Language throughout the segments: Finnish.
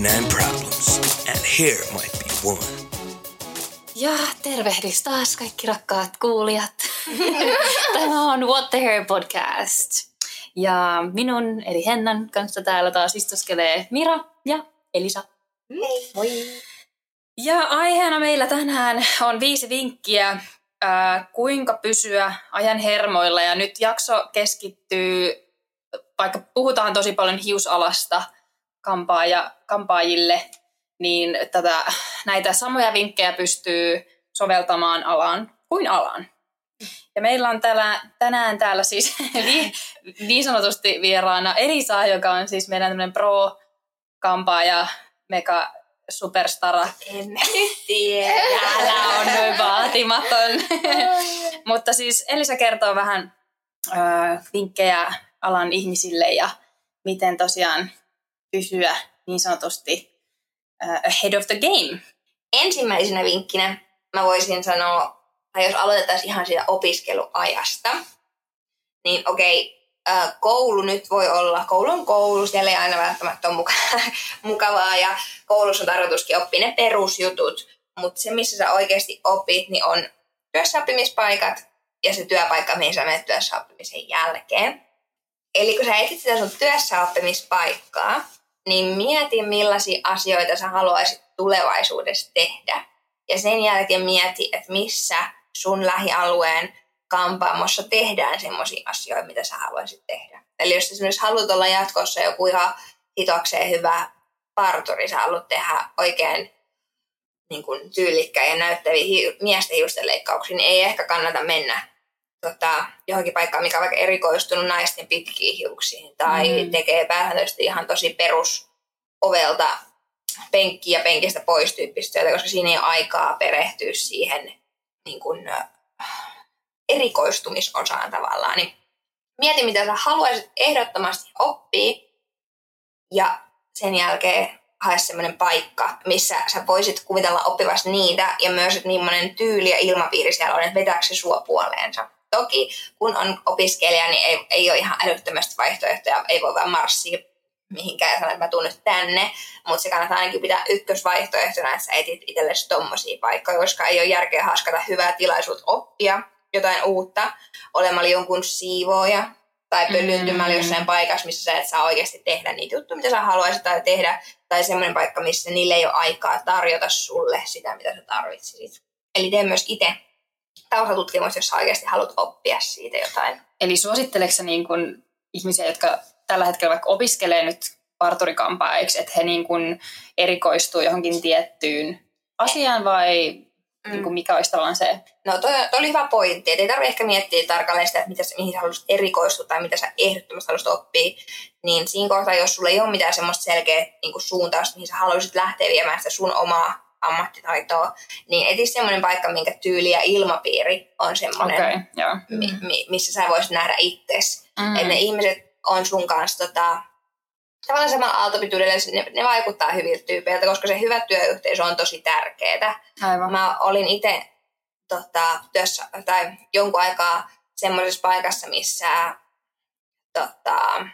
99 problems, and here might be one. Ja tervehdys taas kaikki rakkaat kuulijat. Tämä on What the Hair podcast. Ja minun eli Hennan kanssa täällä taas istoskelee Mira ja Elisa. Hei, moi. Ja aiheena meillä tänään on viisi vinkkiä, ää, kuinka pysyä ajan hermoilla. Ja nyt jakso keskittyy, vaikka puhutaan tosi paljon hiusalasta kampaaja, kampaajille, niin tätä, näitä samoja vinkkejä pystyy soveltamaan alaan kuin alaan. Ja meillä on täällä, tänään täällä siis niin, niin sanotusti vieraana Elisa, joka on siis meidän tämmöinen pro-kampaaja, mega superstara. En tiedä. Älä on noin vaatimaton. Mutta siis Elisa kertoo vähän ö, vinkkejä alan ihmisille ja miten tosiaan pysyä niin sanotusti ö, ahead of the game. Ensimmäisenä vinkkinä mä voisin sanoa, tai jos aloitetaan ihan siitä opiskeluajasta, niin okei, ää, koulu nyt voi olla, koulu on koulu, siellä ei aina välttämättä ole muka- mukavaa ja koulussa on tarkoituskin oppia ne perusjutut, mutta se missä sä oikeasti opit, niin on työssäoppimispaikat ja se työpaikka, mihin sä menet työssäoppimisen jälkeen. Eli kun sä etsit sitä sun työssäoppimispaikkaa, niin mieti millaisia asioita sä haluaisit tulevaisuudessa tehdä. Ja sen jälkeen mieti, että missä sun lähialueen kampaamossa tehdään semmoisia asioita, mitä sä haluaisit tehdä. Eli jos esimerkiksi haluat olla jatkossa joku ihan hitokseen hyvä parturi, sä haluat tehdä oikein niin kuin tyylikkäin ja näyttäviä hi- miesten hiusten leikkauksia, niin ei ehkä kannata mennä tota, johonkin paikkaan, mikä on vaikka erikoistunut naisten pitkiin hiuksiin tai Mm. tekee pääsääntöisesti ihan tosi perus ovelta penkki ja penkistä pois tyyppistä työtä, koska siinä ei ole aikaa perehtyä siihen niin kuin, erikoistumisosaan tavallaan. Niin mieti, mitä sä haluaisit ehdottomasti oppia ja sen jälkeen hae semmoinen paikka, missä sä voisit kuvitella oppivasti niitä ja myös, että millainen tyyli ja ilmapiiri siellä on, että vetääkö se sua puoleensa. Toki kun on opiskelija, niin ei, ei ole ihan älyttömästi vaihtoehtoja, ei voi vaan marssia mihinkään ja sanoa, että mä tuun nyt tänne, mutta se kannattaa ainakin pitää ykkösvaihtoehtona, että sä etit itsellesi tommosia paikkoja, koska ei ole järkeä haskata hyvää tilaisuutta oppia jotain uutta olemalla jonkun siivooja tai pölyntymällä Mm. jossain paikassa, missä sä et saa oikeasti tehdä niitä juttuja, mitä sä haluaisit tai tehdä, tai semmoinen paikka, missä niille ei ole aikaa tarjota sulle sitä, mitä sä tarvitsisit. Eli tee myös itse taustatutkimus, jos oikeasti haluat oppia siitä jotain. Eli suositteleeko sä niin kun ihmisiä, jotka tällä hetkellä vaikka opiskelee nyt parturikampaajiksi, että he niin kun erikoistuu johonkin tiettyyn asiaan vai mm. niin kun mikä olisi tavallaan se? No toi, toi oli hyvä pointti, että ei tarvitse ehkä miettiä tarkalleen sitä, että mitä, mihin sä haluaisit erikoistua tai mitä sä ehdottomasti haluaisit oppia. Niin siinä kohtaa, jos sulla ei ole mitään semmoista selkeää niin suuntausta, mihin sä haluaisit lähteä viemään sitä sun omaa ammattitaitoa, niin eti semmoinen paikka, minkä tyyli ja ilmapiiri on semmoinen, okay, joo. mi, mi, missä sä voisit nähdä itsesi. Mm. Että ne ihmiset on sun kanssa tota, tavallaan samalla aaltopituudella, ne, ne vaikuttaa hyviltä tyypeiltä, koska se hyvä työyhteisö on tosi tärkeää. Aivan. Mä olin itse tota, työssä tai jonkun aikaa semmoisessa paikassa, missä tota,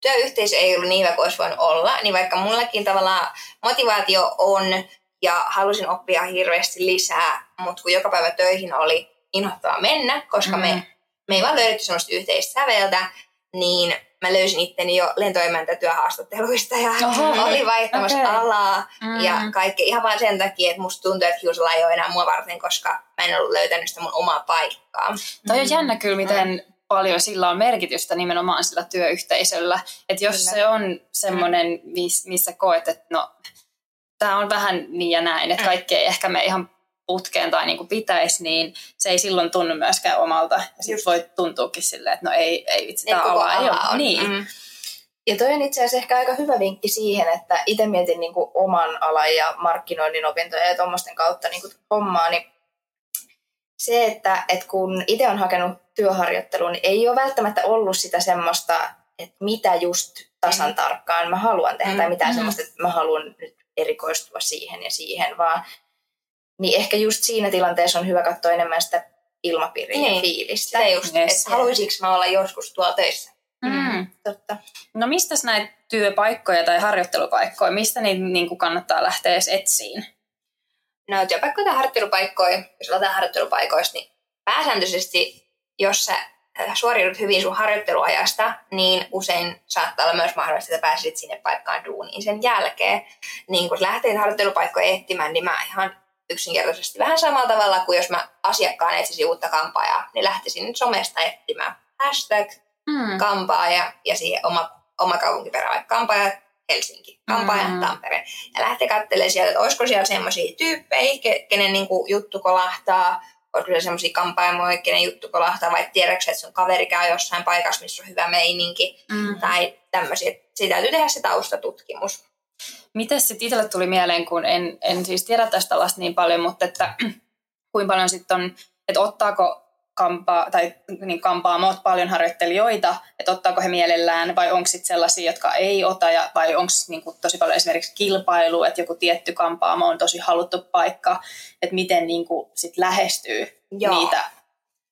työyhteisö ei ollut niin hyvä kuin olisi voinut olla, niin vaikka mullakin tavallaan motivaatio on ja halusin oppia hirveästi lisää, mutta kun joka päivä töihin oli inhottavaa mennä, koska mm. me, me ei vaan löydetty semmoista yhteistä säveltä, niin mä löysin itteni jo lentoemäntätyöhaastatteluista ja Oho, oli vaihtamassa okay. alaa Mm. ja kaikki ihan vain sen takia, että musta tuntuu, että hiusala ei ole enää mua varten, koska mä en ollut löytänyt sitä mun omaa paikkaa. Toi on jännä kyllä, miten paljon sillä on merkitystä nimenomaan sillä työyhteisöllä. Että jos Kyllä. se on semmoinen, miss, missä koet, että no, tämä on vähän niin ja näin, että Mm. kaikki ei ehkä me ihan putkeen tai niin kuin pitäisi, niin se ei silloin tunnu myöskään omalta. Ja sitten voi tuntuukin silleen, että no ei, ei vitsi, tämä ala ei ole. on. Niin. Mm. Ja toi on itse asiassa ehkä aika hyvä vinkki siihen, että itse mietin niin kuin oman alan ja markkinoinnin opintoja ja tuommoisten kautta niin kuin hommaa, niin se, että, että kun itse on hakenut työharjoitteluun, niin ei ole välttämättä ollut sitä semmoista, että mitä just tasan Mm. tarkkaan mä haluan tehdä, tai Mm. mitään Mm. semmoista, että mä haluan nyt erikoistua siihen ja siihen, vaan niin ehkä just siinä tilanteessa on hyvä katsoa enemmän sitä ilmapiiriä ja Niin. fiilistä. Sitä just, Yes. että haluaisinko mä olla joskus tuolla töissä. Mm. Totta. No mistä näitä työpaikkoja tai harjoittelupaikkoja, mistä niitä niin kuin kannattaa lähteä edes etsiin? No työpaikkoja tai harjoittelupaikkoja, jos aloitetaan harjoittelupaikoista, niin pääsääntöisesti, jos sä suoriudut hyvin sun harjoitteluajasta, niin usein saattaa olla myös mahdollista, että pääsit sinne paikkaan duuniin sen jälkeen. Niin kun lähtee harjoittelupaikkoja etsimään, niin mä ihan yksinkertaisesti vähän samalla tavalla kuin jos mä asiakkaan etsisin uutta kampaajaa, niin lähtisin nyt somesta etsimään hashtag Mm. kampaaja ja siihen oma, oma kaupunkiperä, kampaaja Helsinki, kampaaja Mm. Tampere. Ja lähtee katselemaan sieltä, että olisiko siellä semmoisia tyyppejä, ke- kenen niinku juttu kolahtaa, olisiko siellä semmoisia kampaajamoja, kenen juttu kolahtaa, vai tiedätkö, että sun kaveri käy jossain paikassa, missä on hyvä meininki, Mm. tai tämmöisiä. Siitä täytyy tehdä se taustatutkimus. Miten sitten itselle tuli mieleen, kun en, en siis tiedä tästä alasta niin paljon, mutta että kuinka paljon sitten on, että ottaako kampaa, tai niin kampaamot paljon harjoittelijoita, että ottaako he mielellään, vai onko sitten sellaisia, jotka ei ota, ja, vai onko niinku tosi paljon esimerkiksi kilpailu, että joku tietty kampaamo on tosi haluttu paikka, että miten niinku sit lähestyy Joo. niitä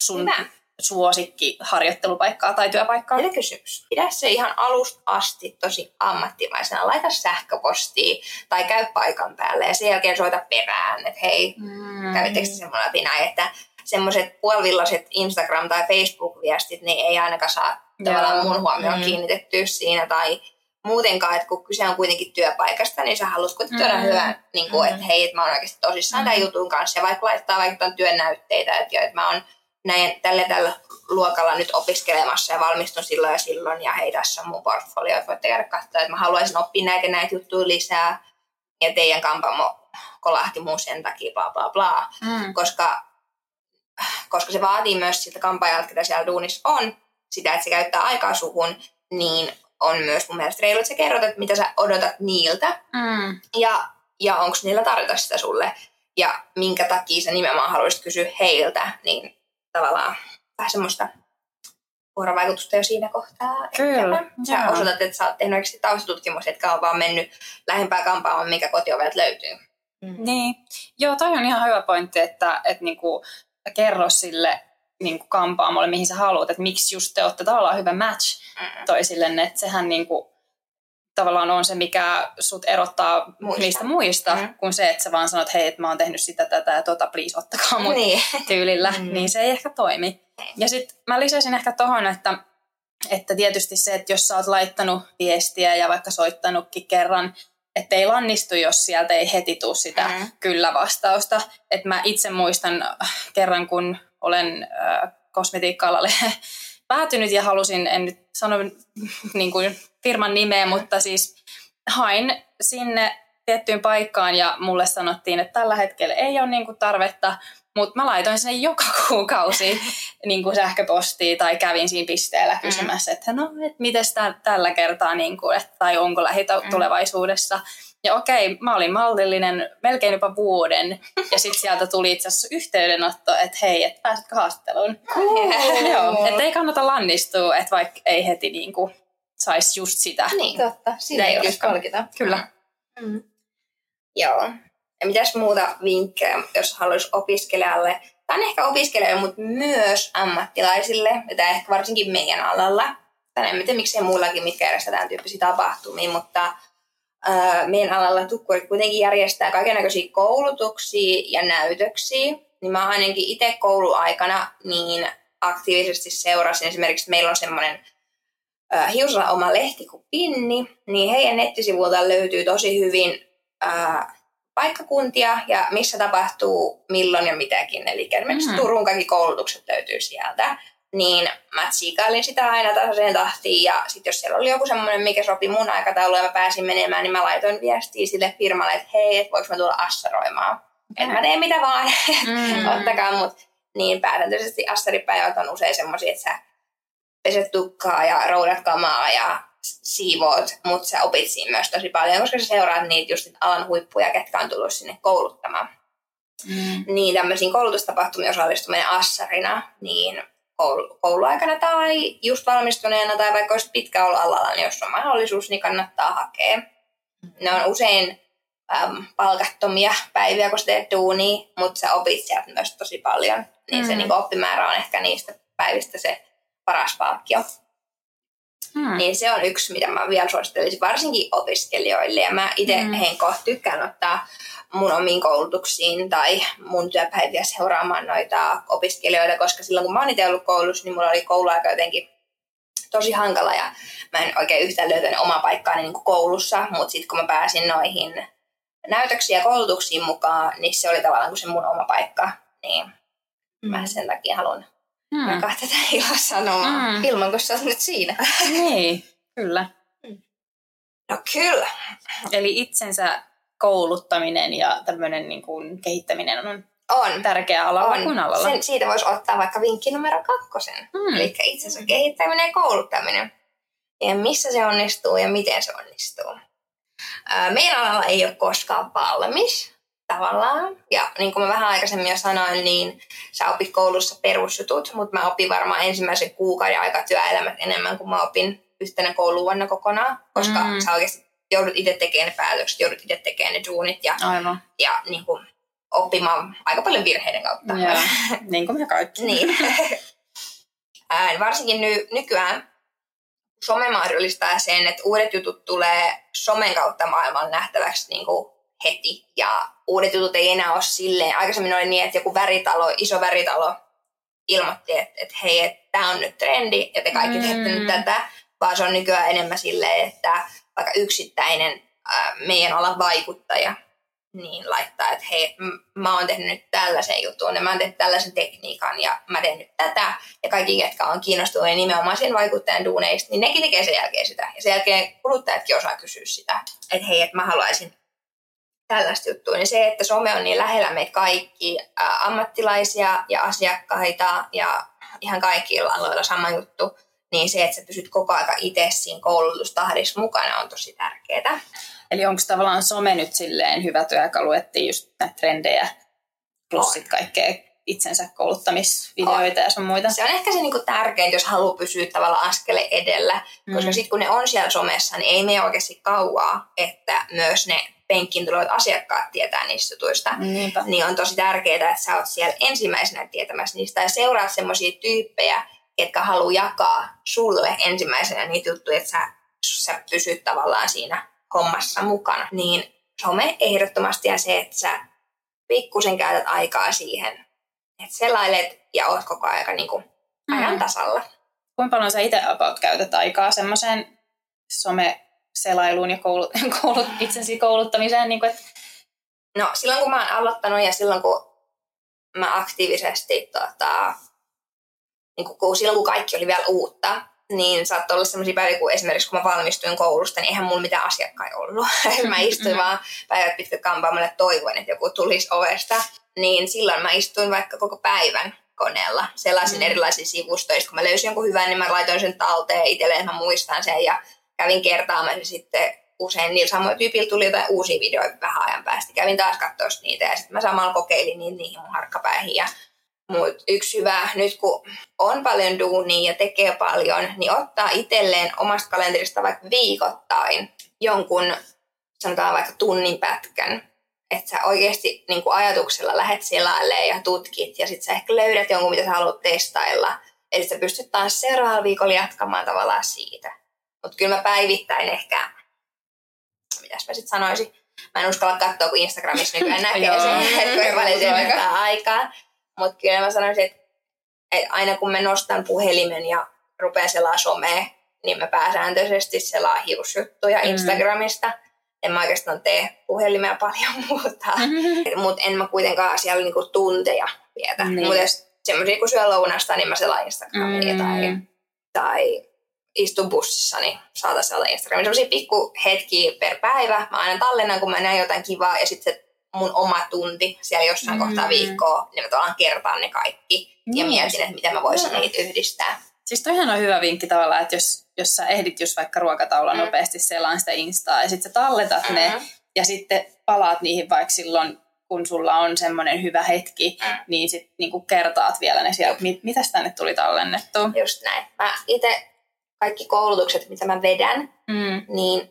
sun Hyvä. suosikkiharjoittelupaikkaa tai työpaikkaa? Hyvä kysymys. Pidä se ihan alusta asti tosi ammattimaisena. Laita sähköpostia tai käy paikan päälle ja sen jälkeen soita perään, että hei, Mm. kävittekö te semmoinen että semmoiset puolivillaset Instagram- tai Facebook-viestit, niin ei ainakaan saa Joo. tavallaan mun huomioon Mm. kiinnitettyä siinä, tai muutenkaan, että kun kyse on kuitenkin työpaikasta, niin sä haluat kuitenkin tuoda Mm. hyvän, niin kuin, Mm. että hei, että mä oon oikeasti tosissaan Mm. tämän jutun kanssa, ja vaikka laittaa vaikka tuon työnäytteitä, että, jo, että mä oon näin, tälle tällä luokalla nyt opiskelemassa ja valmistun silloin ja silloin, ja hei, tässä on mun portfolio, että voitte käydä katsoa, että mä haluaisin oppia näitä näitä juttuja lisää, ja teidän kampamo kolahti mun sen takia, bla bla bla Mm. koska, koska se vaatii myös siltä kampaajalta, ketä siellä duunissa on, sitä, että se käyttää aikaa suhun, niin on myös mun mielestä reilu, että sä kerrot, että mitä sä odotat niiltä Mm. ja, ja onko niillä tarjota sitä sulle ja minkä takia sä nimenomaan haluaisit kysyä heiltä, niin tavallaan vähän semmoista vuorovaikutusta jo siinä kohtaa. Kyllä, Sä joo. osoitat, että sä oot tehnyt oikeasti taustatutkimus, etkä ole vaan mennyt lähempää kampaamaan, mikä kotiovelta löytyy. Niin. Joo, toi on ihan hyvä pointti, että, että niinku, kerro sille niinku kampaamolle, mihin sä haluat, että miksi just te olette tavallaan hyvä match toisillenne, että sehän niinku, tavallaan on se, mikä sut erottaa Muista. niistä muista, Mm. kuin se, että sä vaan sanot, hei, että mä oon tehnyt sitä, tätä ja tota, please ottakaa mut Niin. tyylillä, Mm. niin se ei ehkä toimi. Ja sitten mä lisäisin ehkä tohon, että, että tietysti se, että jos sä oot laittanut viestiä ja vaikka soittanutkin kerran, että ei lannistu, jos sieltä ei heti tuu sitä Mm. kyllä-vastausta. Että mä itse muistan äh, kerran, kun olen äh, kosmetiikka-alalle päätynyt ja halusin, en nyt sano niin kuin firman nimeä, mutta siis hain sinne tiettyyn paikkaan ja mulle sanottiin, että tällä hetkellä ei ole niin kuin tarvetta, mutta mä laitoin sinne joka kuukausi niin kuin sähköpostia tai kävin siinä pisteellä kysymässä, että no, et mites tä- tällä kertaa, niin kuin, että, tai onko lähitulevaisuudessa. Ja okei, mä olin mallillinen melkein jopa vuoden, ja sitten sieltä tuli itse asiassa yhteydenotto, että hei, että pääsetkö haastatteluun. Joo, että ei kannata lannistua, että vaikka ei heti niin kuin saisi just sitä. niin. Totta, siinä ei just just. palkita. Kyllä. Mm. Joo. Ja mitäs muuta vinkkejä, jos haluaisi opiskelijalle, tai ehkä opiskelijalle, mutta myös ammattilaisille, tämä ehkä varsinkin meidän alalla, tai en tiedä miksei muillakin, mitkä järjestetään tyyppisiä tapahtumia, mutta ää, meidän alalla tukkurit kuitenkin järjestää kaikenlaisia koulutuksia ja näytöksiä, niin mä ainakin itse kouluaikana niin aktiivisesti seurasin. Esimerkiksi meillä on semmoinen hiusalla oma lehti kuin Pinni, niin heidän nettisivuilta löytyy tosi hyvin ää, paikkakuntia ja missä tapahtuu milloin ja mitäkin. Eli esimerkiksi Mm. Turun kaikki koulutukset löytyy sieltä. Niin mä tsiikailin sitä aina tasaiseen tahtiin ja sitten jos siellä oli joku semmoinen, mikä sopi mun aikatauluun ja mä pääsin menemään, niin mä laitoin viestiä sille firmalle, että hei, et voiko mä tulla assaroimaan. En mä tee mitä vaan, Mm. ottakaa mut. Niin pääsääntöisesti assaripäivät on usein semmoisia, että sä peset tukkaa ja roudat kamaa ja siivoot, mutta sä opit siinä myös tosi paljon, koska sä seuraat niitä just niitä alan huippuja, ketkä on tullut sinne kouluttamaan. Mm. Niin tämmöisiin koulutustapahtumiin osallistuminen assarina, niin koulu, kouluaikana tai just valmistuneena tai vaikka olisi pitkä ollut alalla, niin jos on mahdollisuus, niin kannattaa hakea. Ne on usein äm, palkattomia päiviä, kun sä teet duunia, mutta sä opit sieltä myös tosi paljon. Niin se Mm. niin oppimäärä on ehkä niistä päivistä se paras palkkio. Hmm. Niin se on yksi, mitä mä vielä suosittelisin varsinkin opiskelijoille. Ja mä itse Mm. mm. henkko tykkään ottaa mun omiin koulutuksiin tai mun työpäiviä seuraamaan noita opiskelijoita, koska silloin kun mä oon itse ollut koulussa, niin mulla oli kouluaika jotenkin tosi hankala ja mä en oikein yhtään löytänyt omaa paikkaani niin kuin koulussa, mutta sitten kun mä pääsin noihin näytöksiin ja koulutuksiin mukaan, niin se oli tavallaan kuin se mun oma paikka. Niin mä sen takia haluan Hmm. jakaa tätä ilossanomaa. Mm. Hmm. Ilman, kun sä oot nyt siinä. Niin, kyllä. No kyllä. Eli itsensä kouluttaminen ja tämmöinen niin kuin kehittäminen on On. tärkeä alalla on. kuin alalla. Sen, siitä voisi ottaa vaikka vinkki numero kakkosen. Hmm. Eli itsensä kehittäminen ja kouluttaminen. Ja missä se onnistuu ja miten se onnistuu. Ää, Meidän alalla ei ole koskaan valmis tavallaan. Ja niin kuin mä vähän aikaisemmin jo sanoin, niin sä opit koulussa perusjutut, mutta mä opin varmaan ensimmäisen kuukauden aika työelämät enemmän kuin mä opin yhtenä kouluvuonna kokonaan, koska Mm. sä oikeasti joudut itse tekemään ne päätökset, joudut itse tekemään ne duunit ja, Aivan. ja niin kuin, oppimaan aika paljon virheiden kautta. Joo. niin kuin me kaikki. Niin. Ää, varsinkin ny, nykyään some mahdollistaa sen, että uudet jutut tulee somen kautta maailman nähtäväksi niin kuin heti. Ja uudet jutut ei enää ole silleen. Aikaisemmin oli niin, että joku väritalo, iso väritalo ilmoitti, että, että hei, että tämä on nyt trendi ja te kaikki Mm. teette nyt tätä. Vaan se on nykyään enemmän silleen, että vaikka yksittäinen ää, meidän alan vaikuttaja niin laittaa, että hei, mä oon tehnyt nyt tällaisen jutun ja mä oon tehnyt tällaisen tekniikan ja mä teen nyt tätä. Ja kaikki, ketkä on kiinnostuneet nimenomaan sen vaikuttajan duuneista, niin nekin tekee sen jälkeen sitä. Ja sen jälkeen kuluttajatkin osaa kysyä sitä, että hei, että mä haluaisin tällaista juttua. Niin se, että some on niin lähellä meitä kaikki ää, ammattilaisia ja asiakkaita ja ihan kaikilla aloilla sama juttu, niin se, että sä pysyt koko aika itse siinä koulutustahdissa mukana on tosi tärkeää. Eli onko tavallaan some nyt silleen hyvä työkalu, että just näitä trendejä plus On. sit kaikkea itsensä kouluttamisvideoita ja sun muita? Se on ehkä se niinku tärkein, jos haluaa pysyä tavallaan askele edellä, Mm. koska sitten kun ne on siellä somessa, niin ei mene oikeasti kauaa, että myös ne penkkiin tulevat asiakkaat tietää niistä jutuista. Niinpä. Niin on tosi tärkeää, että sä oot siellä ensimmäisenä tietämässä niistä ja seuraat semmoisia tyyppejä, jotka haluaa jakaa sulle ensimmäisenä niitä juttuja, että sä, sä pysyt tavallaan siinä hommassa mukana. Niin some ehdottomasti ja se, että sä pikkusen käytät aikaa siihen, että selailet ja oot koko ajan niin kuin ajan Mm. tasalla. Kuinka paljon sä itse about käytät aikaa semmoiseen some-selailuun ja koulut, koulut, itsensä kouluttamiseen? Niin kuin, että, No silloin kun mä oon aloittanut ja silloin kun mä aktiivisesti, tota, niin kun, kun, silloin kun kaikki oli vielä uutta, niin saattoi olla sellaisia päiviä, kun esimerkiksi kun mä valmistuin koulusta, niin eihän mulla mitään asiakkaita ollut. mä istuin vaan päivät pitkät kampaamolle toivoin, että joku tulisi ovesta. Niin silloin mä istuin vaikka koko päivän koneella. Sellaisin Mm. mm. erilaisia sivustoja. Sitten kun mä löysin jonkun hyvän, niin mä laitoin sen talteen itselleen, että mä muistan sen. Ja kävin kertaamassa sitten usein niillä samoilla tyypillä tuli jotain uusia videoita vähän ajan päästä. Kävin taas katsoa niitä ja sitten mä samalla kokeilin niitä niihin mun harkkapäihin. Ja Mut yksi hyvä, nyt kun on paljon duunia ja tekee paljon, niin ottaa itselleen omasta kalenterista vaikka viikoittain jonkun, sanotaan vaikka tunnin pätkän. Että sä oikeasti niin ajatuksella lähet selailemaan ja tutkit ja sitten sä ehkä löydät jonkun, mitä sä haluat testailla. Eli sä pystyt taas seuraavalla viikolla jatkamaan tavallaan siitä. Mutta kyllä mä päivittäin ehkä, mitäs mä sitten sanoisin, mä en uskalla katsoa, kun Instagramissa nykyään näkee sen, että kuinka paljon se Aika. viettää aikaa. Mutta kyllä mä sanoisin, että, että aina kun mä nostan puhelimen ja rupean selaa somea, niin mä pääsääntöisesti selaa hiusjuttuja Mm. Instagramista. En mä oikeastaan tee puhelimella paljon muuta. Mutta en mä kuitenkaan siellä niinku tunteja vietä. Niin. Mutta jos semmoisia kun syö lounasta, niin mä selaan Instagramia Mm. tai, tai istun bussissa, niin saatan selata Instagramia. Semmoisia pikku hetkiä per päivä. Mä aina tallennan, kun mä näen jotain kivaa ja sitten se mun oma tunti siellä jossain Mm. mm. kohtaa viikkoa, niin mä tavallaan kertaan ne kaikki ja Niin. mietin, että miten mä voisin Joo. niitä yhdistää. Siis toihan on hyvä vinkki tavallaan, että jos, jos sä ehdit just vaikka ruokataulua Mm. nopeasti selaan sitä Instaa ja sitten sä talletat ne Mhm. ja sitten palaat niihin vaikka silloin, kun sulla on semmoinen hyvä hetki, Mm. niin sitten niinku kertaat vielä ne sieltä, mit, mitäs tänne tuli tallennettua. Just näin. Mä itse kaikki koulutukset, mitä mä vedän, Mm. niin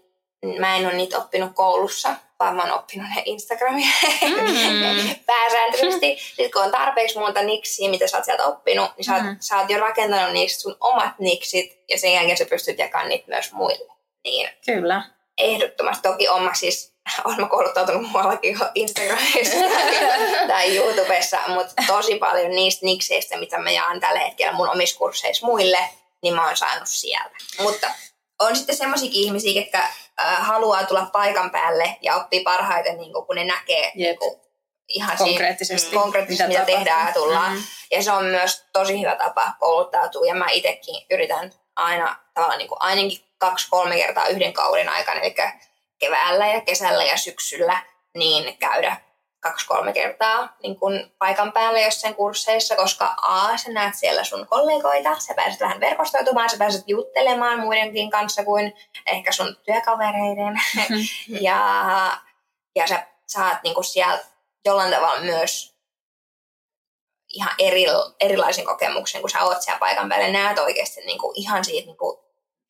mä en ole niitä oppinut koulussa, tappaa. Mä oon oppinut ne Instagramia Mm. pääsääntöisesti. Sitten kun on tarpeeksi monta niksiä, mitä sä oot sieltä oppinut, niin sä oot, Mm. sä oot jo rakentanut niistä sun omat niksit ja sen jälkeen sä pystyt jakamaan niitä myös muille. Niin Kyllä. ehdottomasti toki on mä siis olen mä kouluttautunut muuallakin Instagramissa tai, tai YouTubessa, mutta tosi paljon niistä nikseistä, mitä mä jaan tällä hetkellä mun omissa kursseissa muille, niin mä oon saanut sieltä. Mutta on sitten semmoisiakin ihmisiä, jotka äh, haluaa tulla paikan päälle ja oppii parhaiten, niin kun ne näkee Jep. niin kun, ihan Konkreettisesti, Siinä, konkreettisesti, mitä, mitä tehdään ja tullaan. Mm. Ja se on myös tosi hyvä tapa kouluttautua. Ja mä itsekin yritän aina tavallaan niin kuin ainakin kaksi-kolme kertaa yhden kauden aikana, eli keväällä ja kesällä ja syksyllä, niin käydä kaksi-kolme kertaa niin kuin paikan päällä jossain kursseissa, koska A, sä näet siellä sun kollegoita, sä pääset vähän verkostoitumaan, sä pääset juttelemaan muidenkin kanssa kuin ehkä sun työkavereiden. ja, ja sä saat niin siellä jollain tavalla myös ihan eri, erilaisen kokemuksen, kun sä oot siellä paikan päällä ja näet oikeasti niin kuin ihan siitä niin kuin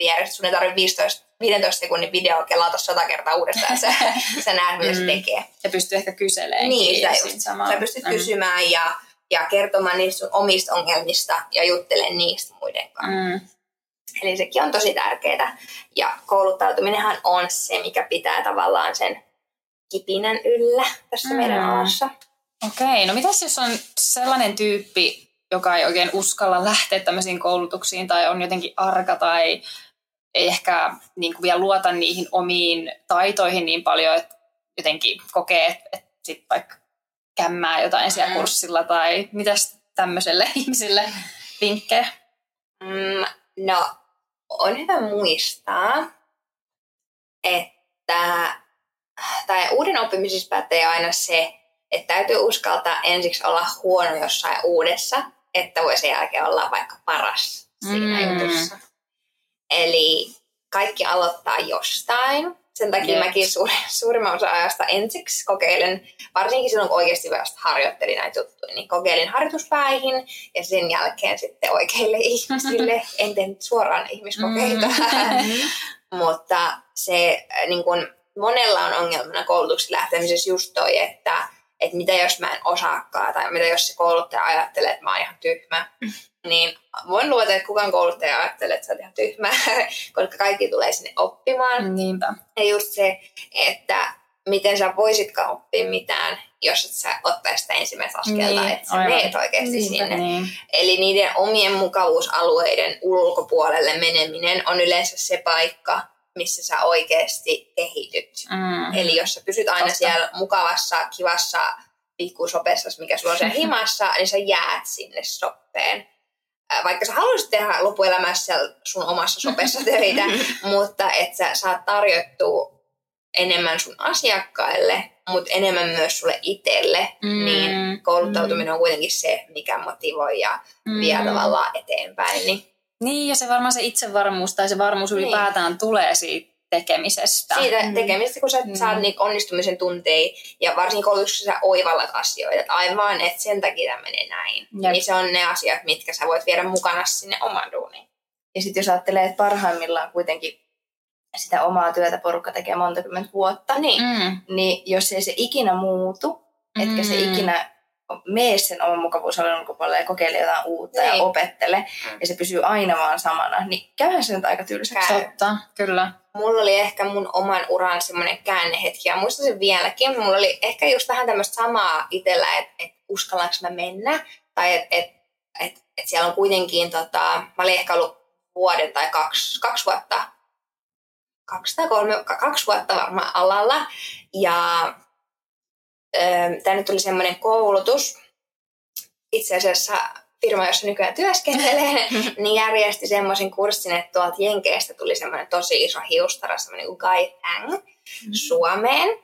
vierestä. Sun ei tarvitse 15, 15 sekunnin video kelata sata kertaa uudestaan. Sä, sä näet, mitä se Mm. tekee. Ja pystyy ehkä kyselemään. Niin, sitä just. Sä pystyt kysymään ja, ja kertomaan niistä sun omista ongelmista ja juttelemaan niistä muiden kanssa. Mm. Eli sekin on tosi tärkeää. Ja kouluttautuminenhan on se, mikä pitää tavallaan sen kipinän yllä tässä Mm. meidän alassa. Okei, no mitäs jos on sellainen tyyppi, joka ei oikein uskalla lähteä tämmöisiin koulutuksiin tai on jotenkin arka tai ei ehkä niin kuin vielä luota niihin omiin taitoihin niin paljon, että jotenkin kokee, että, että sit vaikka kämmää jotain siellä Mm. kurssilla tai mitäs tämmöiselle ihmiselle vinkkejä? Mm, no, on hyvä muistaa, että tai uuden oppimisessa pätee aina se, että täytyy uskaltaa ensiksi olla huono jossain uudessa, että voi sen jälkeen olla vaikka paras siinä Mm. jutussa. Eli kaikki aloittaa jostain. Sen takia Jep. mäkin suuri, suurimman osa ajasta ensiksi kokeilen, varsinkin silloin kun oikeasti vasta harjoittelin näitä juttuja, niin kokeilin harjoituspäihin ja sen jälkeen sitten oikeille ihmisille. En tehnyt suoraan ihmiskokeita, mutta se niin kun, monella on ongelmana koulutuksen lähtemisessä just toi, että että mitä jos mä en osaakaan, tai mitä jos se kouluttaja ajattelee, että mä oon ihan tyhmä, niin voin luota, että kukaan kouluttaja ajattelee, että sä oot ihan tyhmä, koska kaikki tulee sinne oppimaan. Niinpä. Ja just se, että miten sä voisitkaan oppia mitään, jos et sä ottaisi sitä ensimmäistä askelta, Niin, että sä aivan. meet oikeasti Niinpä. sinne. Niin. Eli niiden omien mukavuusalueiden ulkopuolelle meneminen on yleensä se paikka, missä sä oikeasti kehityt. Mm. Eli jos sä pysyt aina Totta. siellä mukavassa, kivassa pikkusopessa, mikä sulla on siellä himassa, niin sä jäät sinne soppeen. Vaikka sä haluaisit tehdä loppuelämässä siellä sun omassa sopessa töitä, mutta että sä saat tarjottua enemmän sun asiakkaille, mutta enemmän myös sulle itselle, Mm. niin kouluttautuminen on kuitenkin se, mikä motivoi ja vie Mm. tavallaan eteenpäin. Niin Niin, ja se varmaan se itsevarmuus tai se varmuus Niin. ylipäätään tulee siitä tekemisestä. siitä Mm. tekemistä, kun sä Mm. saat niitä onnistumisen tunteja ja varsinkin koulutuksessa sä oivallat asioita, että aivan, että sen takia tämä menee näin. Jep. Niin se on ne asiat, mitkä sä voit viedä mukana sinne oman duuniin. Ja sitten jos ajattelee, että parhaimmillaan kuitenkin sitä omaa työtä porukka tekee monta kymmentä vuotta, Niin. Mm. niin jos ei se ikinä muutu, etkä se Mm. ikinä mene sen oman mukavuusalueen ulkopuolelle ja kokeile jotain uutta Niin. ja opettele, Mm. ja se pysyy aina vaan samana, niin käyhän se nyt aika tylsäksi. Totta, kyllä. Mulla oli ehkä mun oman uran semmoinen käännehetki, ja muistan sen vieläkin. Mulla oli ehkä just vähän tämmöistä samaa itsellä, että et uskallanko mä mennä, tai että et, et, et siellä on kuitenkin, tota, mä olin ehkä ollut vuoden tai kaksi, kaksi vuotta, kaksi tai kolme, ka- kaksi vuotta varmaan alalla, ja tänne tuli semmoinen koulutus, itse asiassa firma, jossa nykyään työskentelee, niin järjesti semmoisen kurssin, että tuolta Jenkeistä tuli semmoinen tosi iso hiustara, semmoinen kuin Guy Tang Suomeen.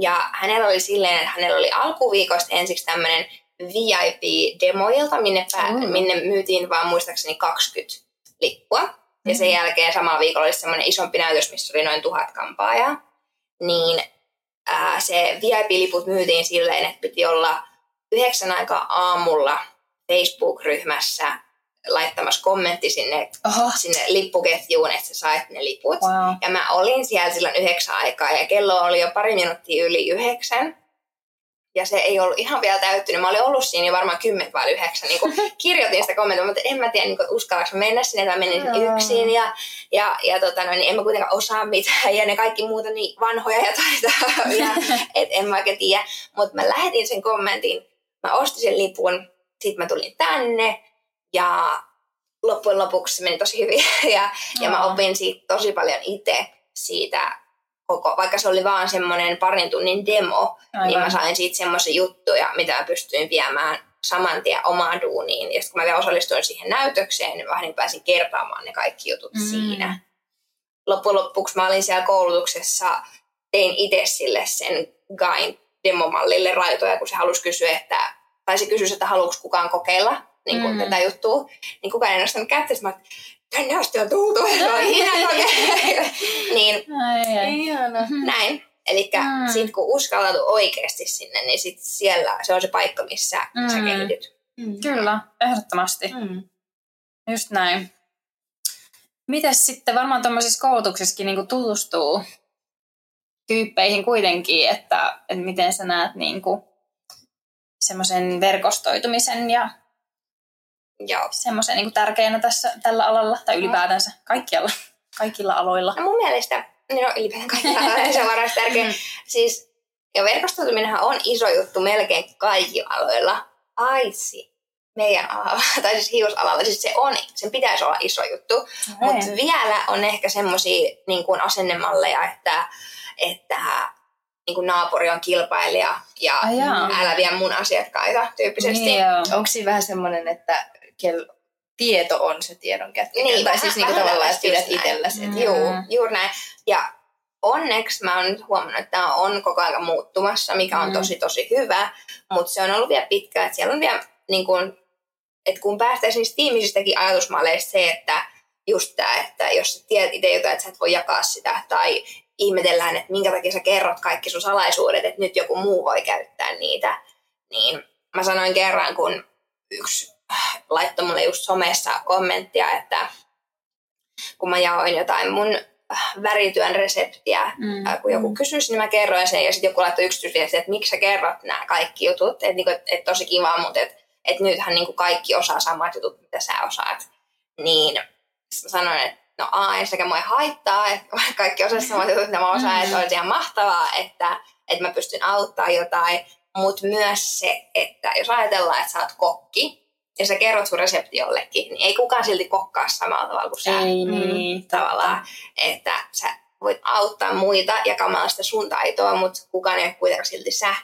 Ja hänellä oli silleen, että hänellä oli alkuviikosta ensiksi tämmöinen VIP-demoilta, minne, pää, Mm. minne myytiin vaan muistaakseni 20 lippua. Ja sen jälkeen samalla viikolla oli semmoinen isompi näytös, missä oli noin tuhat kampaajaa. Niin ää, se VIP-liput myytiin silleen, että piti olla yhdeksän aikaa aamulla Facebook-ryhmässä laittamassa kommentti sinne, Oho. sinne lippuketjuun, että sä sait ne liput. Wow. Ja mä olin siellä silloin yhdeksän aikaa ja kello oli jo pari minuuttia yli yhdeksän. Ja se ei ollut ihan vielä täyttynyt. Mä olin ollut siinä jo varmaan kymmentä vai yhdeksän. Niin kirjoitin sitä kommenttia, mutta en mä tiedä, niin uskallanko mennä sinne, että mä menin Joo. yksin. Ja, ja, ja tota, no, niin en mä kuitenkaan osaa mitään. Ja ne kaikki muuta niin vanhoja ja taitaa. Ja, et en mä oikein tiedä. Mutta mä lähetin sen kommentin. Mä ostin sen lipun. Sitten mä tulin tänne. Ja loppujen lopuksi se meni tosi hyvin. Ja, ja mä opin siitä tosi paljon itse siitä koko, vaikka se oli vaan semmoinen parin tunnin demo, Aivan. niin mä sain siitä semmoisia juttuja, mitä mä pystyin viemään saman tien omaan duuniin. Ja sitten kun mä vielä osallistuin siihen näytökseen, niin vähän niin pääsin kertaamaan ne kaikki jutut Mm. siinä. Loppujen lopuksi mä olin siellä koulutuksessa, tein itse sille sen Gain demomallille raitoja, kun se halusi kysyä, että, tai se kysyi, että haluuks kukaan kokeilla niin kuin Mm. tätä juttua, niin kukaan ei nostanut kättä, mä tänne asti on tultu, on kokeilla. niin Ai, ai. Ihana. näin. Eli Mm. mm. kun uskallautuu oikeasti sinne, niin sit siellä se on se paikka, missä mm. sä Mm. kehityt. Kyllä, ehdottomasti. Mm. Just näin. Mites sitten varmaan tuommoisissa koulutuksissakin niin tutustuu tyyppeihin kuitenkin, että, että miten sä näet niin semmoisen verkostoitumisen ja Joo. semmoisen niin tärkeänä tässä, tällä alalla tai ylipäätänsä kaikkialla, kaikilla aloilla. No mun mielestä, niin no ylipäätään kaikilla se on varmasti tärkeä. Siis, ja verkostoituminenhan on iso juttu melkein kaikilla aloilla. Aitsi meidän alalla, tai siis hiusalalla, siis se on, sen pitäisi olla iso juttu. Mutta vielä on ehkä semmoisia niin kuin asennemalleja, että, että niin kuin naapuri on kilpailija ja Ai jaa. älä vie mun asiakkaita tyyppisesti. Niin. Onko siinä vähän semmoinen, että kel- tieto on se tiedon kätköjä? Niin, tai siis niinku tavallaan, että pidät itselläsi. Mm. Joo, juuri näin. Ja onneksi mä oon nyt huomannut, että tämä on koko ajan muuttumassa, mikä on Mm. tosi tosi hyvä, mutta se on ollut vielä pitkä, että siellä on vielä, niin kun, että kun päästäisiin niistä tiimisistäkin ajatusmalleista se, että just tämä, että jos tiedät itse jotain, että sä et voi jakaa sitä, tai ihmetellään, että minkä takia sä kerrot kaikki sun salaisuudet, että nyt joku muu voi käyttää niitä, niin mä sanoin kerran, kun yksi laittoi mulle just somessa kommenttia, että kun mä jaoin jotain mun äh, värityön reseptiä, Mm. mm. kun joku kysyisi, niin mä kerroin sen, ja sitten joku laittoi yksityisviestiä, että miksi sä kerrot nämä kaikki jutut, että niinku, et, et tosi kiva, mutta että et nythän niinku kaikki osaa samat jutut, mitä sä osaat. Niin sanoin, että no a, ensinnäkään mua ei haittaa, että kaikki osaa samat jutut, mitä mä osaan, Mm. että olisi ihan mahtavaa, että, että mä pystyn auttaa jotain, mutta myös se, että jos ajatellaan, että sä oot kokki, ja sä kerrot sun resepti jollekin, niin ei kukaan silti kokkaa samalla tavalla kuin sä Ei Mm. niin, tavallaan, että sä voit auttaa muita jakamaan sitä sun taitoa, mutta kukaan ei ole kuitenkaan silti sä.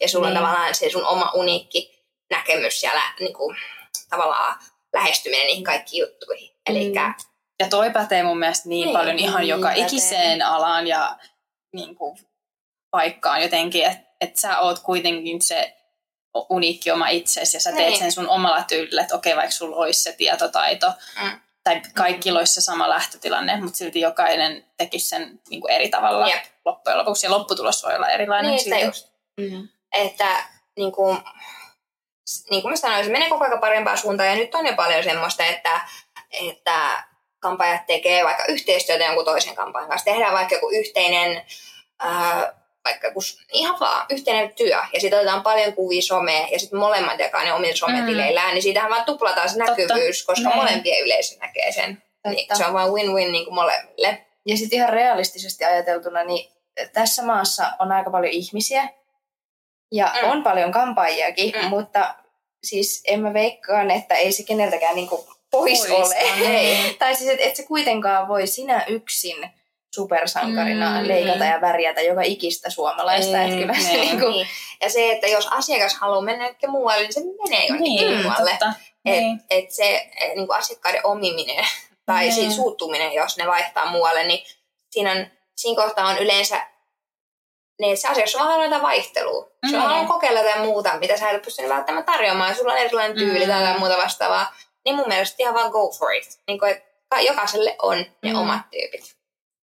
Ja sulla Niin. on tavallaan se sun oma uniikki näkemys ja lä, niin kuin, tavallaan lähestyminen niihin kaikkiin juttuihin. Eli Mm. Ja toi pätee mun mielestä niin, Niin, paljon ihan niin joka pätee. ikiseen alaan ja niin kuin, paikkaan jotenkin, että et sä oot kuitenkin se uniikki oma itsesi ja sä teet Niin. sen sun omalla tyylillä, että okei, vaikka sulla olisi se tietotaito Mm. tai kaikilla olisi se sama lähtötilanne, mutta silti jokainen tekisi sen niin kuin eri tavalla Jep. loppujen lopuksi ja lopputulos voi olla erilainen. niin silti. just. Mm. Että niin kuin, niin kuin mä sanoin, se menee koko ajan parempaan suuntaan ja nyt on jo paljon semmoista, että, että kampajat tekee vaikka yhteistyötä jonkun toisen kampanjan kanssa. Tehdään vaikka joku yhteinen, ää, vaikka s- ihan vaan yhteinen työ ja sitten otetaan paljon kuvia someen ja sitten molemmat jakaa ne omilla sometileillään, niin siitähän vaan tuplataan se Totta. näkyvyys, koska Näin. molempien yleisö näkee sen. Niin, se on vaan win-win niin kuin molemmille. Ja sitten ihan realistisesti ajateltuna, niin tässä maassa on aika paljon ihmisiä ja Mm. on paljon kampaajiakin, Mm. mutta siis en mä veikkaan, että ei se keneltäkään niinku pois, Pois ole. on, niin. tai siis, että et se kuitenkaan voi sinä yksin supersankarina Mm. leikata ja värjätä joka ikistä suomalaista. Että kyllä se niin. niinku, Niin. Ja se, että jos asiakas haluaa mennä jonnekin muualle, niin se menee jonnekin Niin, muualle. totta. Et, Niin. et se et, niin kuin asiakkaiden omiminen tai Niin. siitä suuttuminen, jos ne vaihtaa muualle, niin siinä, on, siinä kohtaa on yleensä ne, se asiakas on jotain vaihtelua. Se on Mm. halunnut kokeilla jotain muuta, mitä sä et pystynyt välttämättä tarjoamaan. Sulla on erilainen tyyli Mm. tai muuta vastaavaa. Niin mun mielestä ihan vaan go for it. Niin kuin, että jokaiselle on ne Mm. omat tyypit.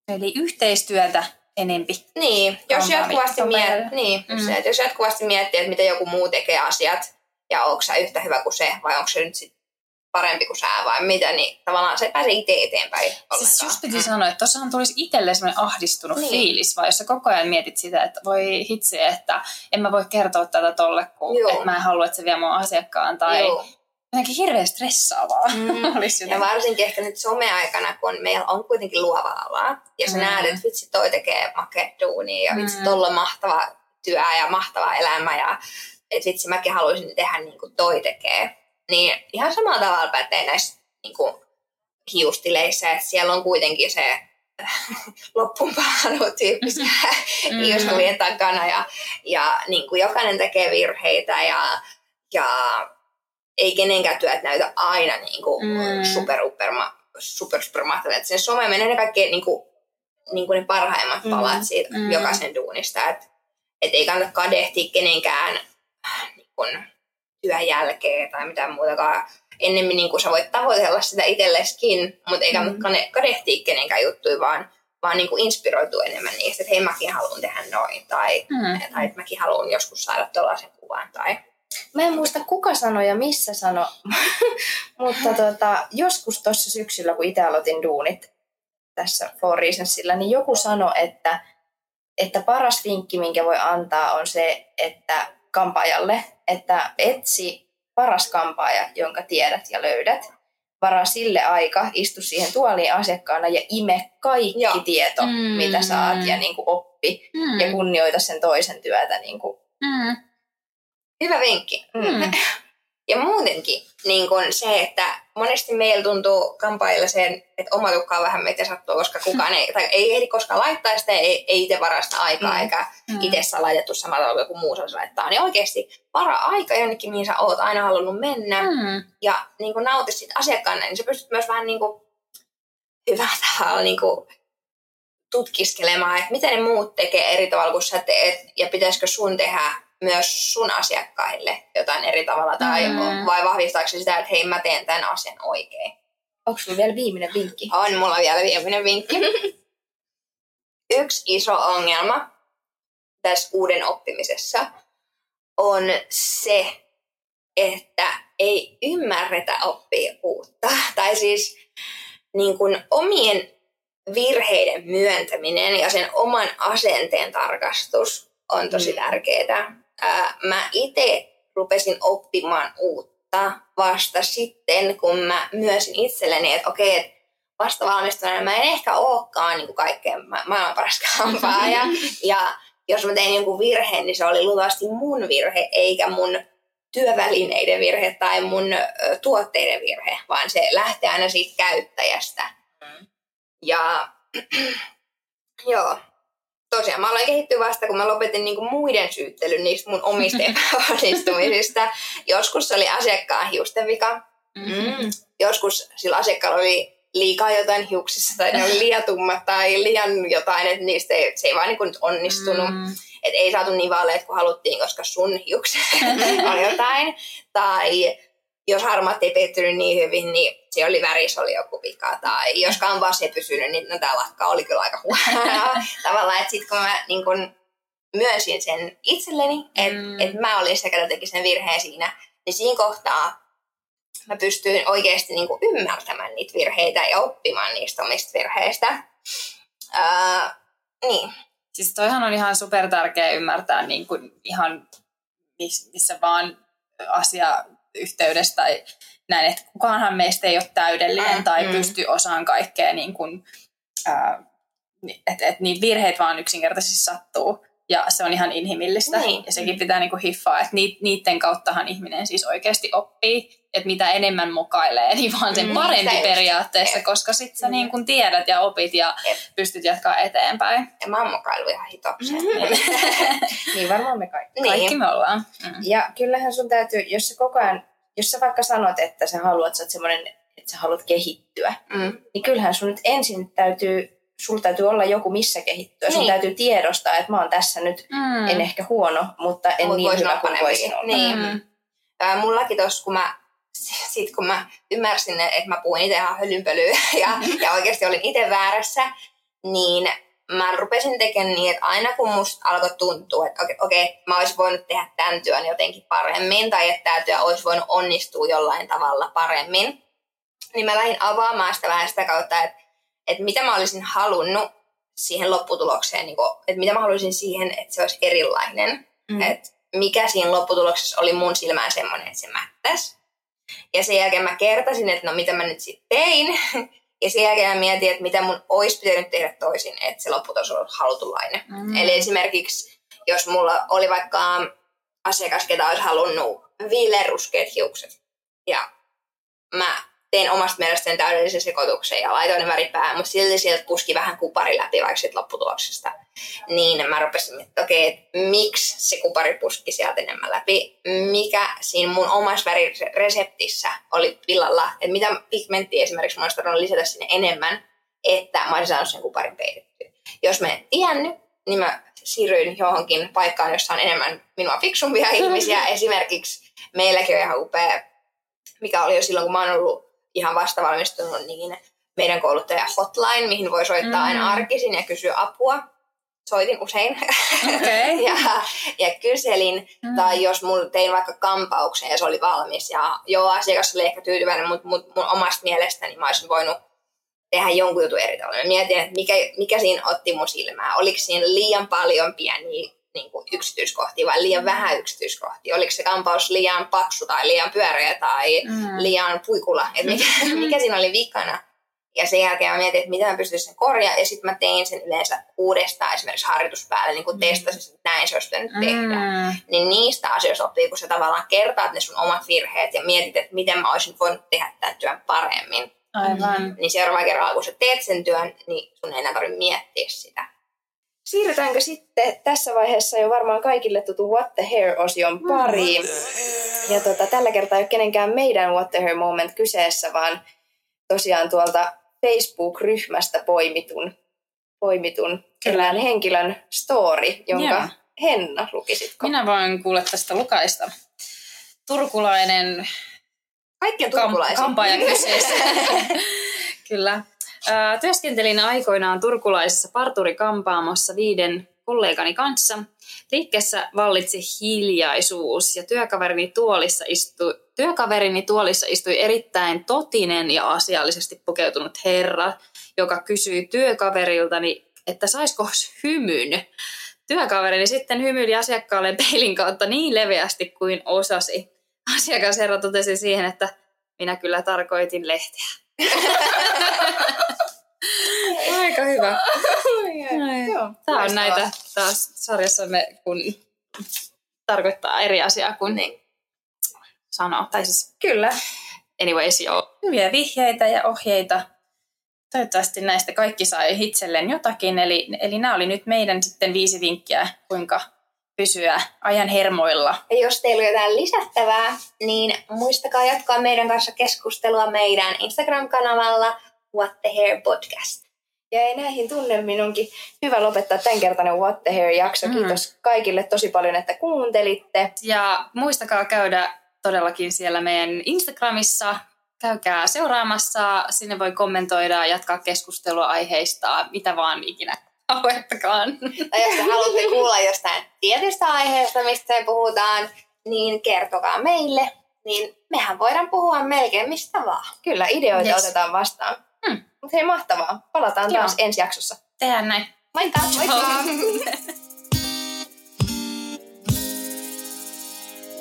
Eli yhteistyötä enempi. Niin, jos jatkuvasti, miet, niin, Mm. se, että jos jatkuvasti miettii, että miten joku muu tekee asiat ja onko sä yhtä hyvä kuin se vai onko se nyt sit parempi kuin sä vai mitä, niin tavallaan se pääsee itse eteenpäin Siis just piti Mm. sanoa, että tuossahan tulisi itselle semmoinen ahdistunut Niin. fiilis, vai jos sä koko ajan mietit sitä, että voi hitsi, että en mä voi kertoa tätä tolle, kun mä en halua, että se vie mun asiakkaan, tai Joo. Jotenkin hirveän stressaavaa Mm. olisi Ja varsinkin ehkä nyt someaikana, kun meillä on kuitenkin luova ala, ja sä Mm. näet, että vitsi toi tekee makea duunia, ja vitsi Mm. tolla mahtava työ ja mahtava elämä, ja että vitsi mäkin haluaisin tehdä niin kuin toi tekee. Niin ihan samalla tavalla pätee näissä niin kuin hiustileissä, että siellä on kuitenkin se loppuunpalannut tyyppisiä Mm. hiuskulien takana, ja, ja niin kuin jokainen tekee virheitä, ja, ja ei kenenkään työt näytä aina niin kuin Mm. super, super, super, super mahtavalta. Sen some menee ne kaikkein niin kuin, niin kuin ne parhaimmat Mm. palat siitä Mm. jokaisen duunista. Että et ei kannata kadehtia kenenkään niin kuin, työn jälkeen tai mitään muutakaan. Ennemmin niin kuin sä voit tavoitella sitä itselleskin, mutta ei kannata mm. kadehtia kenenkään juttuja, vaan, vaan niin kuin inspiroitua enemmän niistä, että hei mäkin haluan tehdä noin, tai, Mm. tai että mäkin haluan joskus saada tuollaisen kuvan. Tai... Mä en muista kuka sanoi ja missä sanoi, mutta tota, joskus tuossa syksyllä, kun itse aloitin duunit tässä For Reasonsilla, niin joku sanoi, että, että paras vinkki, minkä voi antaa, on se, että kampaajalle, että etsi paras kampaaja, jonka tiedät ja löydät. Varaa sille aika, istu siihen tuoliin asiakkaana ja ime kaikki Joo. tieto, Mm. mitä saat ja niin kuin oppi Mm. ja kunnioita sen toisen työtä. Niin kuin. Mm. Hyvä vinkki. Mm. Ja muutenkin niin kun se, että monesti meillä tuntuu kampaajilla sen, että oma tukka on vähän meitä sattuu, koska kukaan ei, tai ei ehdi koskaan laittaa sitä, ei, ei itse varasta aikaa, Mm. eikä Mm. itse saa laitettu samalla tavalla kuin muu saisi laittaa. Niin oikeasti varaa aika jonnekin, mihin sä oot aina halunnut mennä, mm. Ja niin kun nauti siitä asiakkaana, niin sä pystyt myös vähän niin kuin hyvällä tavalla niin kuin tutkiskelemaan, että mitä ne muut tekee eri tavalla kuin sä teet, ja pitäisikö sun tehdä myös sun asiakkaille jotain eri tavalla, tai Mm. vai vahvistaako se sitä, että hei mä teen tämän asian oikein. Onko sulla vielä viimeinen vinkki? On mulla vielä viimeinen vinkki. Yksi iso ongelma tässä uuden oppimisessa on se, että ei ymmärretä oppia uutta. Tai siis niin kuin omien virheiden myöntäminen ja sen oman asenteen tarkastus on tosi Mm. tärkeää. Ää, mä itse rupesin oppimaan uutta vasta sitten, kun mä myösin itselleni, että okei, että vasta valmistuneena mä en ehkä olekaan niin kuin kaikkein ma- maailman paras kampaaja. ja jos mä tein jonkun virheen, niin se oli luultavasti mun virhe, eikä mun työvälineiden virhe tai mun ö, tuotteiden virhe, vaan se lähtee aina siitä käyttäjästä. Ja joo, tosiaan mä aloin kehittyä vasta, kun mä lopetin niinku muiden syyttelyn niistä mun omista epäonnistumisista. Joskus se oli asiakkaan hiusten vika, Mm. joskus sillä asiakkaalla oli liikaa jotain hiuksissa tai ne oli liian tummat tai liian jotain, että niistä ei, se ei vaan niin nyt onnistunut. Mm. Että ei saatu niin vaaleet kuin haluttiin, koska sun hiukset on jotain. Tai jos harmaat ei niin hyvin, niin se oli väris oli joku vika. Tai jos kanvas ei pysynyt, niin no tää lakka oli kyllä aika huono. Tavallaan, että sit kun mä niin kun myönsin sen itselleni, että Mm. et mä olin se, joka teki sen virheen siinä, niin siinä kohtaa mä pystyin oikeasti niin kuin ymmärtämään niitä virheitä ja oppimaan niistä omista virheistä. Ää, niin, Siis toihan on ihan super tärkeä ymmärtää niin kuin ihan miss, missä vaan asiayhteydessä tai näin, että kukaanhan meistä ei ole täydellinen Mm, tai mm. pystyy osaan kaikkea, niin kuin, ää, että et niitä virheitä vaan yksinkertaisesti sattuu. Ja se on ihan inhimillistä. Niin. Ja sekin pitää niinku hiffaa, että niiden kauttahan ihminen siis oikeasti oppii. Että mitä enemmän mukailee, niin vaan sen Mm, parempi just. periaatteessa, Jep. koska sit sä Mm. niin kun tiedät ja opit ja Jep. pystyt jatkaa eteenpäin. ja mä oon mukaillut ihan hitokseen. Niin varmaan me kaikki. Niin. Kaikki me ollaan. Mm. Ja kyllähän sun täytyy, jos sä koko ajan, jos sä vaikka sanot, että sä haluat, sä oot semmoinen, että sä haluat kehittyä, Mm. niin kyllähän sun nyt ensin täytyy, sulla täytyy olla joku missä kehittyä. Sun Niin. täytyy tiedostaa, että mä oon tässä nyt, Mm. en ehkä huono, mutta en Mut niin hyvä kuin voisin olla. Niin. Mm. Ää, mullakin tossa, kun mä, sit kun mä ymmärsin, että mä puhuin itse ihan hölynpölyä ja, ja oikeasti olin itse väärässä, niin mä rupesin tekemään niin, että aina kun musta alkoi tuntua, että okei, okei, mä olisin voinut tehdä tämän työn jotenkin paremmin, tai että tämä työ olisi voinut onnistua jollain tavalla paremmin, niin mä lähdin avaamaan sitä vähän sitä kautta, että, että mitä mä olisin halunnut siihen lopputulokseen, niin kuin, että mitä mä haluaisin siihen, että se olisi erilainen. Mm. Että mikä siinä lopputuloksessa oli mun silmään semmoinen, että se mättäisi. Ja sen jälkeen mä kertasin, että no mitä mä nyt sitten tein. Ja sen jälkeen mä mietin, että mitä mun olisi pitänyt tehdä toisin, että se lopputulos olisi halutunlainen. Mm. Eli esimerkiksi, jos mulla oli vaikka asiakas, ketä olisi halunnut viileruskeat hiukset. Ja mä tein omasta mielestäni täydellisen sekoituksen ja laitoin ne väripäähän, mutta silti sieltä puski vähän kupari läpi vaikka lopputuloksesta. Niin mä rupesin, että okei, okay, miksi se kupari puski sieltä enemmän läpi, mikä siinä mun omassa värireseptissä oli villalla, että mitä pigmenttiä esimerkiksi mä olisin lisätä sinne enemmän, että mä olisin saanut sen kuparin peitettyä. Jos mä en tiennyt, niin mä siirryin johonkin paikkaan, jossa on enemmän minua fiksumpia ihmisiä. Esimerkiksi meilläkin on ihan upea, mikä oli jo silloin, kun mä oon ollut ihan vasta valmistunut, niin meidän kouluttaja hotline, mihin voi soittaa mm. aina arkisin ja kysyä apua. Soitin usein okay. ja, ja kyselin. Mm. Tai jos mulla tein vaikka kampauksen ja se oli valmis. Ja joo, asiakas oli ehkä tyytyväinen, mutta mut mun omasta mielestäni mä olisin voinut tehdä jonkun jutun eri tavalla. Mä mietin, että mikä, mikä siinä otti mun silmää. Oliko siinä liian paljon pieniä niin kuin yksityiskohtia vai liian vähän yksityiskohtia? Oliko se kampaus liian paksu tai liian pyöreä tai mm. liian puikula? Et mikä, mm. mikä siinä oli vikana? Ja sen jälkeen mä mietin, että miten mä pystyisin sen korjaamaan. Ja sitten mä tein sen yleensä uudestaan esimerkiksi harjoituspäälle, niin kuin mm. testasin, että näin se olisi pitänyt mm. tehdä. Niin niistä asioista oppii, kun sä tavallaan kertaat ne sun omat virheet ja mietit, että miten mä olisin voinut tehdä tämän työn paremmin. Aivan. Niin seuraava kerralla, kun sä teet sen työn, niin sun ei enää tarvitse miettiä sitä. Siirrytäänkö sitten tässä vaiheessa jo varmaan kaikille tutu What the Hair-osion mm. pariin. Ja tota, tällä kertaa ei ole kenenkään meidän What the Hair moment kyseessä, vaan tosiaan tuolta Facebook-ryhmästä poimitun, poimitun erään henkilön story, jonka yeah. Henna lukisitko? Minä voin kuulla tästä lukaista. Turkulainen Kaikkien turkulaisia. Kampaaja kyseessä. Kyllä. Työskentelin aikoinaan turkulaisessa parturikampaamossa viiden kollegani kanssa. Liikkeessä vallitsi hiljaisuus ja työkaverini tuolissa, istui, työkaverini tuolissa istui erittäin totinen ja asiallisesti pukeutunut herra, joka kysyi työkaveriltani, että saisiko hymyn. Työkaverini sitten hymyili asiakkaalle peilin kautta niin leveästi kuin osasi. Asiakasherra totesi siihen, että minä kyllä tarkoitin lehteä. Aika hyvä. Tämä on näitä taas sarjassamme, kun tarkoittaa eri asiaa kuin niin sanoo. Tai siis, Kyllä. Anyways, joo. Hyviä vihjeitä ja ohjeita. Toivottavasti näistä kaikki sai itselleen jotakin. Eli, eli nämä oli nyt meidän sitten viisi vinkkiä, kuinka pysyä ajan hermoilla. Ja jos teillä on jotain lisättävää, niin muistakaa jatkaa meidän kanssa keskustelua meidän Instagram-kanavalla What the Hair Podcast. Ja ei näihin tunnelmiin onkin hyvä lopettaa tämänkertainen What the Hair-jakso. Mm. Kiitos kaikille tosi paljon, että kuuntelitte. Ja muistakaa käydä todellakin siellä meidän Instagramissa. Käykää seuraamassa, sinne voi kommentoida, jatkaa keskustelua aiheista, mitä vaan ikinä haluattakaan. Tai jos te haluatte kuulla jostain tietystä aiheesta, mistä se puhutaan, niin kertokaa meille. Niin mehän voidaan puhua melkein mistä vaan. Kyllä, ideoita yes. otetaan vastaan. Hmm. Mutta hei, mahtavaa. Palataan Joo. taas ensi jaksossa. Tehdään näin. Moikka! Moikka!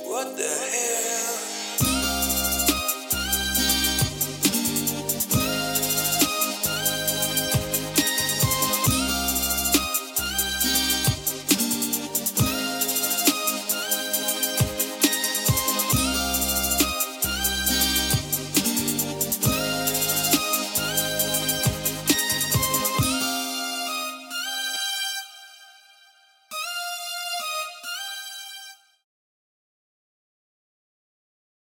What the hell?